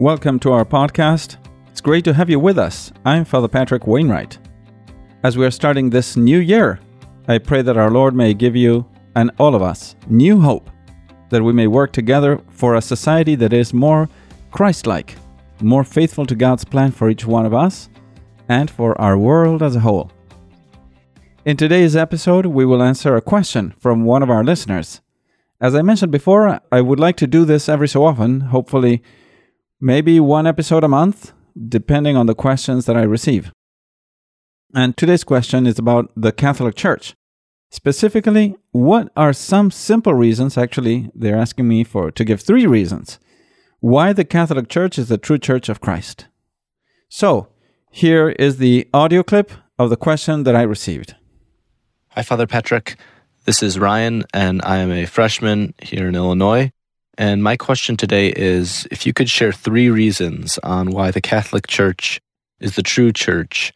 Welcome to our podcast. It's great to have you with us. I'm Father Patrick Wainwright. As we are starting this new year, I pray that our Lord may give you and all of us new hope, that we may work together for a society that is more Christ like, more faithful to God's plan for each one of us, and for our world as a whole. In today's episode, we will answer a question from one of our listeners. As I mentioned before, I would like to do this every so often, hopefully, maybe one episode a month, depending on the questions that I receive. And today's question is about the Catholic Church. Specifically, what are some simple reasons? Actually, they're asking me for to give three reasons why the Catholic Church is the true church of Christ. So, here is the audio clip of the question that I received. Hi, Father Patrick. This is Ryan, and I am a freshman here in Illinois. And my question today is if you could share three reasons on why the Catholic Church is the true church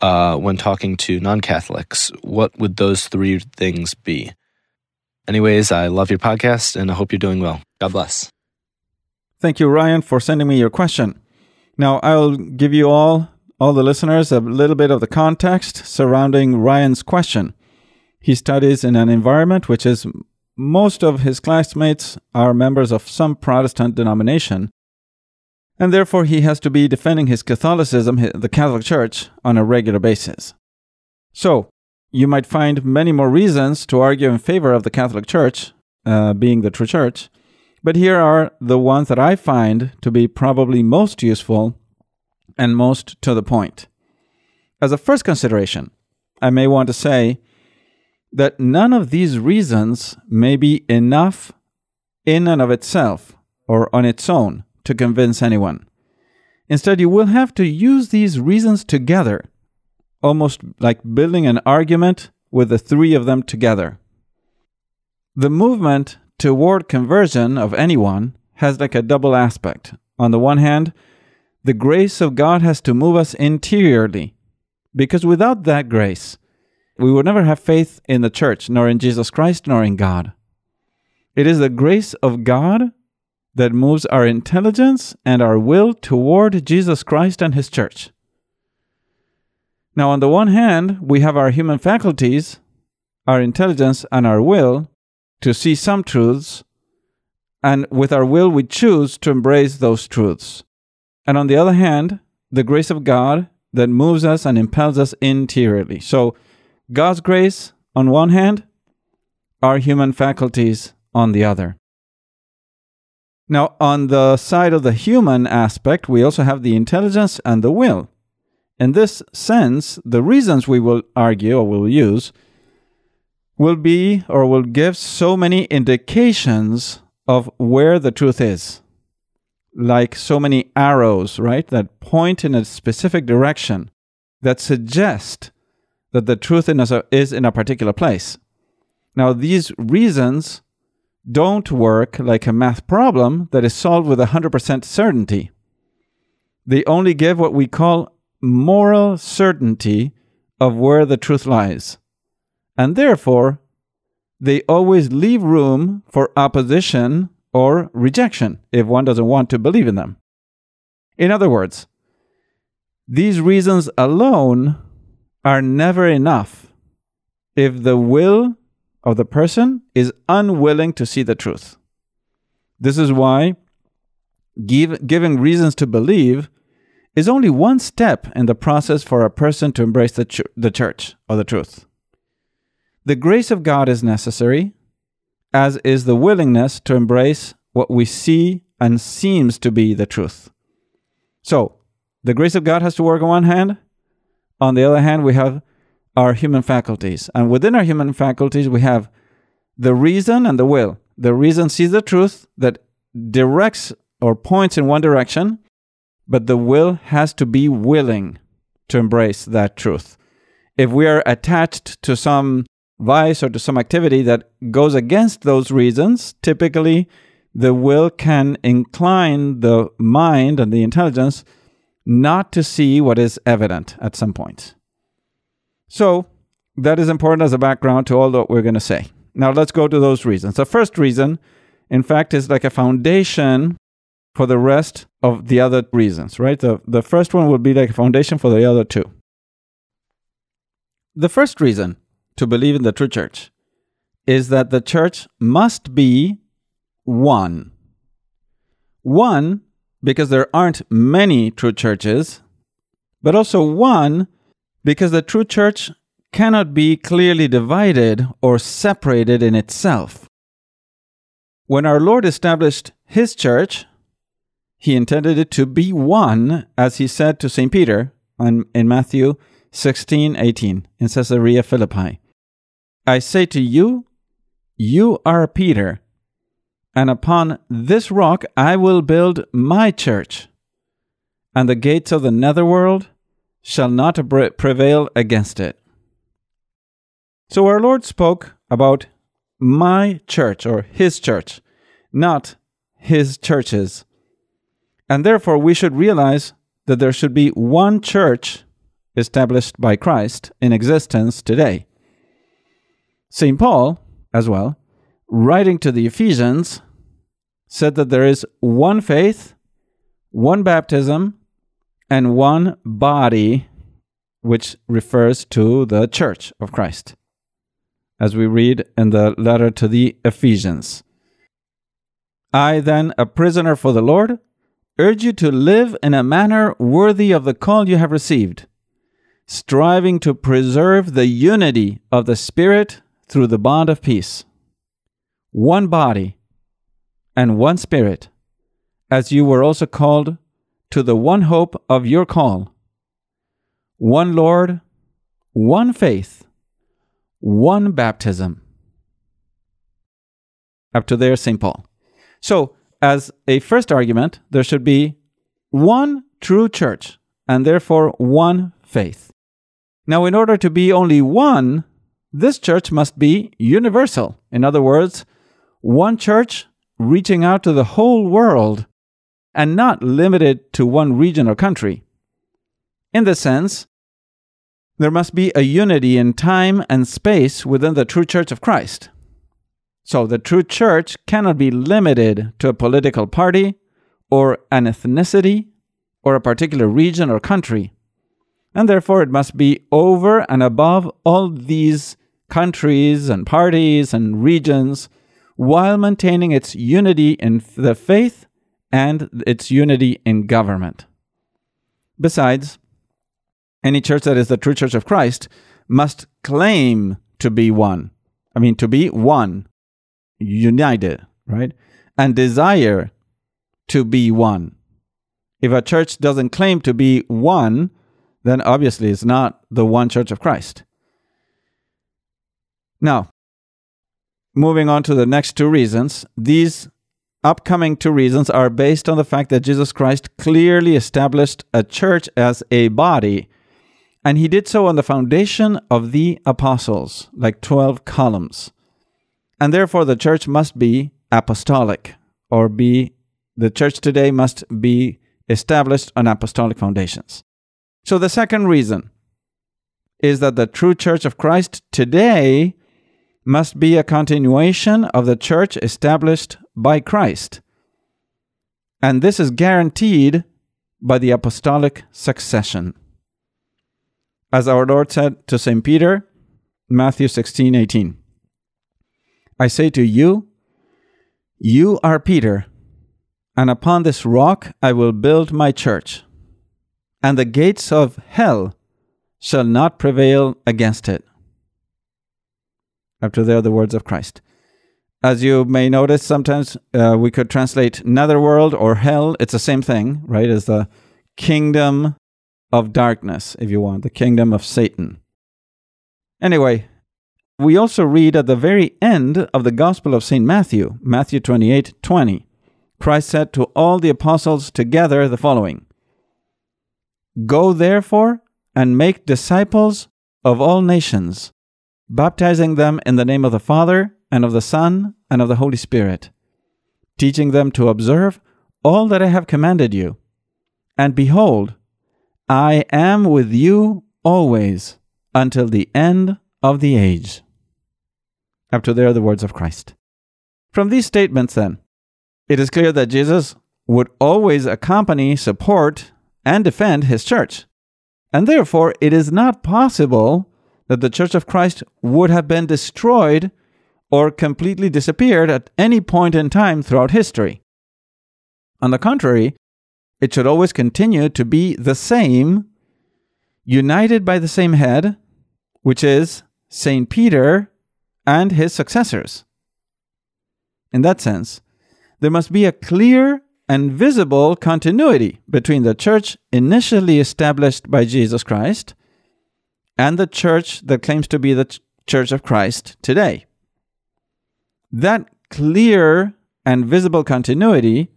uh, when talking to non Catholics, what would those three things be? Anyways, I love your podcast and I hope you're doing well. God bless. Thank you, Ryan, for sending me your question. Now, I'll give you all, all the listeners, a little bit of the context surrounding Ryan's question. He studies in an environment which is most of his classmates are members of some Protestant denomination, and therefore he has to be defending his Catholicism, the Catholic Church, on a regular basis. So, you might find many more reasons to argue in favor of the Catholic Church, uh, being the true church, but here are the ones that I find to be probably most useful and most to the point. As a first consideration, I may want to say that none of these reasons may be enough in and of itself or on its own to convince anyone. Instead, you will have to use these reasons together, almost like building an argument with the three of them together. The movement toward conversion of anyone has like a double aspect. On the one hand, the grace of God has to move us interiorly, because without that grace, we would never have faith in the church, nor in Jesus Christ, nor in God. It is the grace of God that moves our intelligence and our will toward Jesus Christ and His church. Now, on the one hand, we have our human faculties, our intelligence, and our will to see some truths, and with our will, we choose to embrace those truths. And on the other hand, the grace of God that moves us and impels us interiorly. So, God's grace on one hand, our human faculties on the other. Now, on the side of the human aspect, we also have the intelligence and the will. In this sense, the reasons we will argue or will use will be or will give so many indications of where the truth is. Like so many arrows, right, that point in a specific direction that suggest that the truth in us is in a particular place. Now, these reasons don't work like a math problem that is solved with 100% certainty. They only give what we call moral certainty of where the truth lies. And therefore, they always leave room for opposition or rejection if one doesn't want to believe in them. In other words, these reasons alone are never enough if the will of the person is unwilling to see the truth. This is why give, giving reasons to believe is only one step in the process for a person to embrace the, ch- the church or the truth. The grace of God is necessary, as is the willingness to embrace what we see and seems to be the truth. So, the grace of God has to work on one hand, on the other hand, we have our human faculties. And within our human faculties, we have the reason and the will. The reason sees the truth that directs or points in one direction, but the will has to be willing to embrace that truth. If we are attached to some vice or to some activity that goes against those reasons, typically the will can incline the mind and the intelligence not to see what is evident at some point. So, that is important as a background to all that we're going to say. Now, let's go to those reasons. The first reason, in fact, is like a foundation for the rest of the other reasons, right? The, the first one would be like a foundation for the other two. The first reason to believe in the true church is that the church must be one. One, because there aren't many true churches, but also one, because the true church cannot be clearly divided or separated in itself. When our Lord established his church, he intended it to be one, as he said to St. Peter in Matthew 16 18 in Caesarea Philippi. I say to you, you are Peter, and upon this rock I will build my church, and the gates of the netherworld shall not prevail against it. So our Lord spoke about my church or his church, not his churches. And therefore, we should realize that there should be one church established by Christ in existence today. St. Paul, as well, writing to the Ephesians, said that there is one faith, one baptism, and one body, which refers to the church of Christ, as we read in the letter to the Ephesians. I, then, a prisoner for the Lord, urge you to live in a manner worthy of the call you have received striving to preserve the unity of the Spirit through the bond of peace. One body and one Spirit, as you were also called to the one hope of your call. One Lord, one faith, one baptism. Up to there, St. Paul. So, as a first argument, there should be one true church and therefore one faith. Now, in order to be only one, this church must be universal. In other words, one church reaching out to the whole world and not limited to one region or country. In this sense, there must be a unity in time and space within the true church of Christ. So the true church cannot be limited to a political party or an ethnicity or a particular region or country and therefore it must be over and above all these countries and parties and regions while maintaining its unity in the faith and its unity in government. Besides, any church that is the true church of Christ must claim to be one. I mean, to be one, united, right? And desire to be one. If a church doesn't claim to be one, then obviously it's not the one church of Christ. Now, moving on to the next two reasons, these upcoming two reasons are based on the fact that Jesus Christ clearly established a church as a body, and he did so on the foundation of the apostles, like 12 columns. And therefore, the church must be apostolic, or be the church today must be established on apostolic foundations. So the second reason is that the true church of Christ today must be a continuation of the church established by Christ. And this is guaranteed by the apostolic succession. As our Lord said to St. Peter, Matthew 16 18, I say to you, you are Peter, and upon this rock I will build my church and the gates of hell shall not prevail against it. After there, the words of Christ. As you may notice, sometimes uh, we could translate netherworld or hell. It's the same thing, right? As the kingdom of darkness, if you want, the kingdom of Satan. Anyway, we also read at the very end of the Gospel of St. Matthew, Matthew 28 20, Christ said to all the apostles together the following Go therefore and make disciples of all nations, baptizing them in the name of the Father, and of the Son, and of the Holy Spirit, teaching them to observe all that I have commanded you. And behold, I am with you always until the end of the age. Up to there, the words of Christ. From these statements, then, it is clear that Jesus would always accompany, support, and defend his church. And therefore, it is not possible that the Church of Christ would have been destroyed or completely disappeared at any point in time throughout history. On the contrary, it should always continue to be the same, united by the same head, which is St. Peter and his successors. In that sense, there must be a clear and visible continuity between the church initially established by Jesus Christ and the church that claims to be the church of Christ today. That clear and visible continuity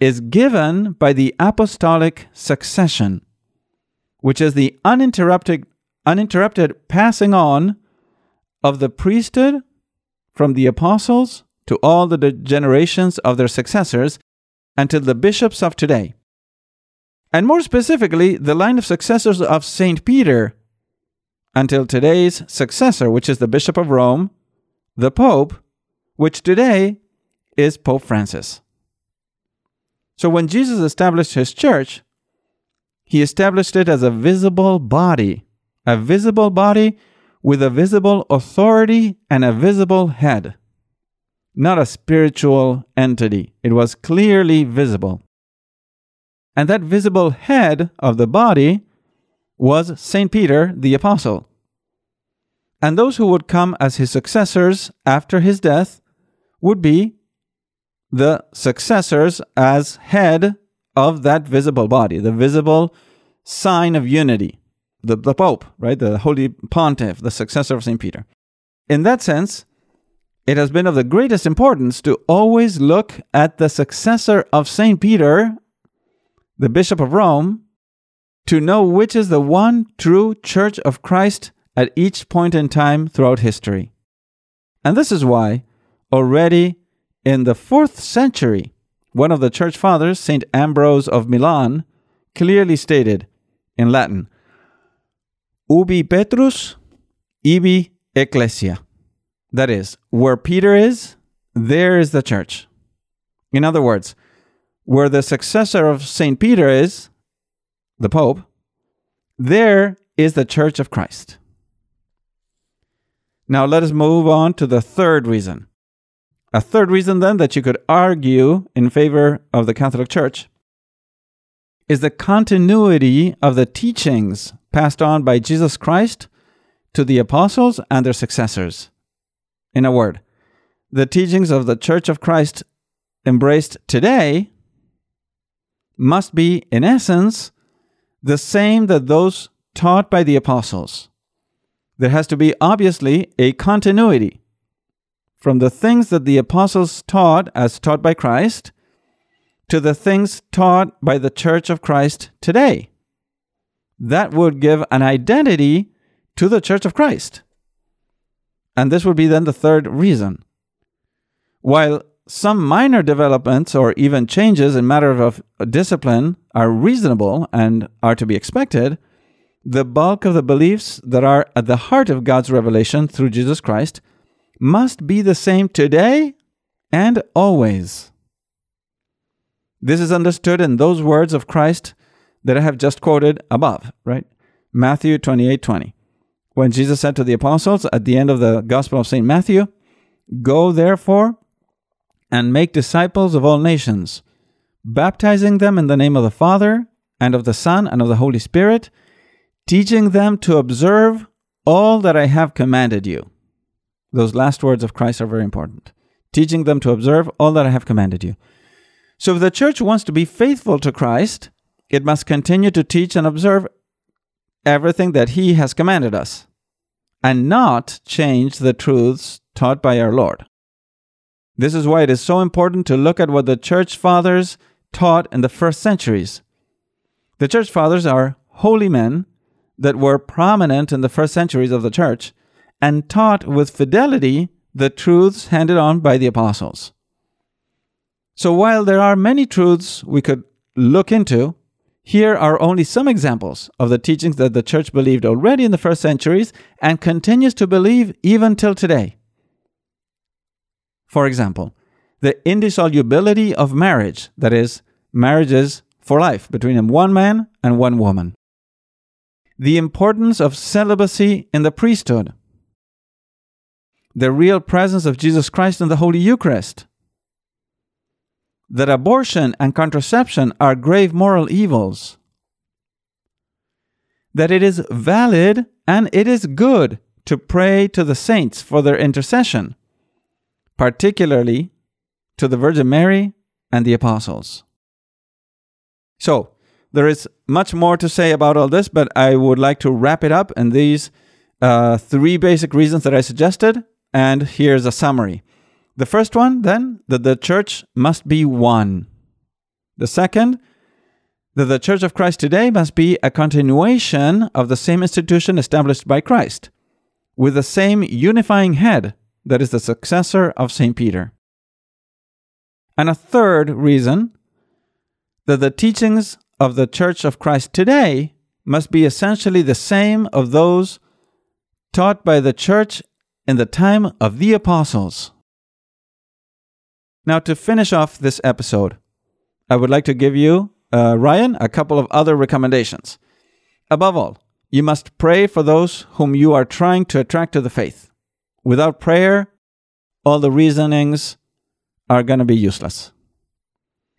is given by the apostolic succession, which is the uninterrupted, uninterrupted passing on of the priesthood from the apostles to all the generations of their successors until the bishops of today. And more specifically, the line of successors of St. Peter until today's successor, which is the Bishop of Rome, the Pope, which today is Pope Francis. So when Jesus established his church, he established it as a visible body, a visible body with a visible authority and a visible head. Not a spiritual entity. It was clearly visible. And that visible head of the body was St. Peter the Apostle. And those who would come as his successors after his death would be the successors as head of that visible body, the visible sign of unity, the, the Pope, right? The Holy Pontiff, the successor of St. Peter. In that sense, it has been of the greatest importance to always look at the successor of St. Peter, the Bishop of Rome, to know which is the one true Church of Christ at each point in time throughout history. And this is why, already in the fourth century, one of the church fathers, St. Ambrose of Milan, clearly stated in Latin, Ubi Petrus, ibi ecclesia. That is, where Peter is, there is the church. In other words, where the successor of St. Peter is, the Pope, there is the church of Christ. Now let us move on to the third reason. A third reason, then, that you could argue in favor of the Catholic Church is the continuity of the teachings passed on by Jesus Christ to the apostles and their successors. In a word, the teachings of the Church of Christ embraced today must be, in essence, the same that those taught by the apostles. There has to be obviously a continuity from the things that the apostles taught as taught by Christ to the things taught by the church of Christ today. That would give an identity to the church of Christ. And this would be then the third reason. While some minor developments or even changes in matter of discipline are reasonable and are to be expected, the bulk of the beliefs that are at the heart of God's revelation through Jesus Christ must be the same today and always. This is understood in those words of Christ that I have just quoted above, right? Matthew 28 20. When Jesus said to the apostles at the end of the Gospel of St. Matthew, Go therefore and make disciples of all nations, baptizing them in the name of the Father, and of the Son, and of the Holy Spirit, teaching them to observe all that I have commanded you. Those last words of Christ are very important. Teaching them to observe all that I have commanded you. So, if the church wants to be faithful to Christ, it must continue to teach and observe everything that He has commanded us, and not change the truths taught by our Lord. This is why it is so important to look at what the church fathers taught in the first centuries. The church fathers are holy men that were prominent in the first centuries of the church and taught with fidelity the truths handed on by the apostles. So while there are many truths we could look into, here are only some examples of the teachings that the church believed already in the first centuries and continues to believe even till today. For example, the indissolubility of marriage, that is, marriages for life between one man and one woman, the importance of celibacy in the priesthood, the real presence of Jesus Christ in the Holy Eucharist, that abortion and contraception are grave moral evils, that it is valid and it is good to pray to the saints for their intercession, particularly to the Virgin Mary and the apostles. So, there is much more to say about all this, but I would like to wrap it up in these uh, three basic reasons that I suggested. And here's a summary. The first one, then, that the church must be one. The second, that the Church of Christ today must be a continuation of the same institution established by Christ, with the same unifying head that is the successor of St. Peter. And a third reason that the teachings of the Church of Christ today must be essentially the same of those taught by the Church in the time of the apostles. Now, to finish off this episode, I would like to give you uh, Ryan, a couple of other recommendations. Above all, you must pray for those whom you are trying to attract to the faith. Without prayer, all the reasonings are going to be useless.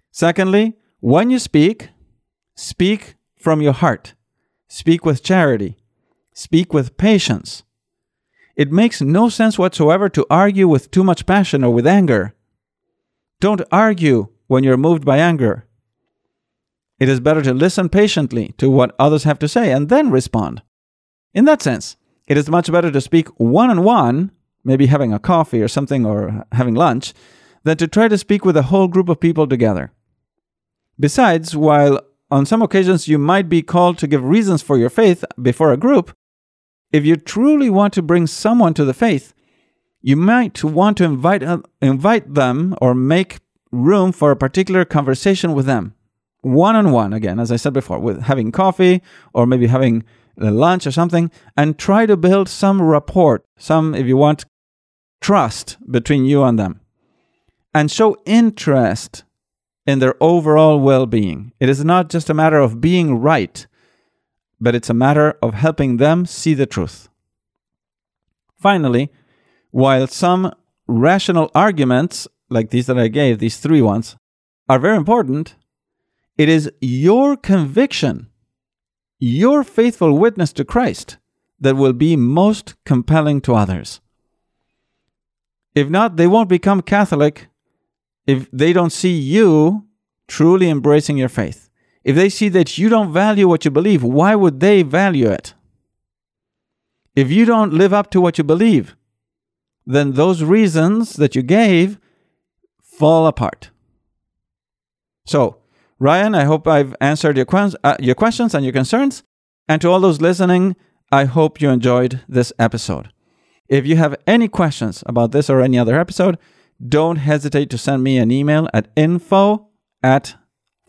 Secondly, when you speak, speak from your heart. Speak with charity. Speak with patience. It makes no sense whatsoever to argue with too much passion or with anger. Don't argue when you're moved by anger. It is better to listen patiently to what others have to say and then respond. In that sense, it is much better to speak one on one, maybe having a coffee or something or having lunch, than to try to speak with a whole group of people together. Besides, while on some occasions you might be called to give reasons for your faith before a group, if you truly want to bring someone to the faith, you might want to invite, uh, invite them or make room for a particular conversation with them one on one again, as I said before, with having coffee or maybe having Uh, lunch or something, and try to build some rapport, some, if you want, trust between you and them, and show interest in their overall well being. It is not just a matter of being right, but it's a matter of helping them see the truth. Finally, while some rational arguments, like these that I gave, these three ones, are very important, it is your conviction, your faithful witness to Christ, that will be most compelling to others. If not, they won't become Catholic if they don't see you truly embracing your faith. If they see that you don't value what you believe, why would they value it? If you don't live up to what you believe, then those reasons that you gave fall apart. So, Ryan, I hope I've answered your, que- uh, your questions and your concerns. And to all those listening, I hope you enjoyed this episode. If you have any questions about this or any other episode, don't hesitate to send me an email at info at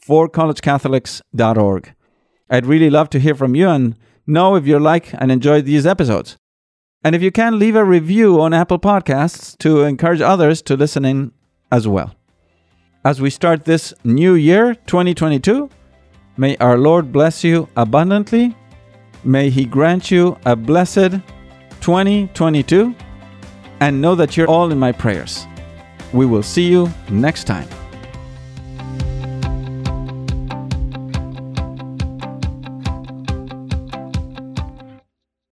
forcollegecatholics.org. I'd really love to hear from you and know if you like and enjoy these episodes. And if you can, leave a review on Apple Podcasts to encourage others to listen in as well as we start this new year, 2022, may our Lord bless you abundantly. May He grant you a blessed 2022 and know that you're all in my prayers. We will see you next time.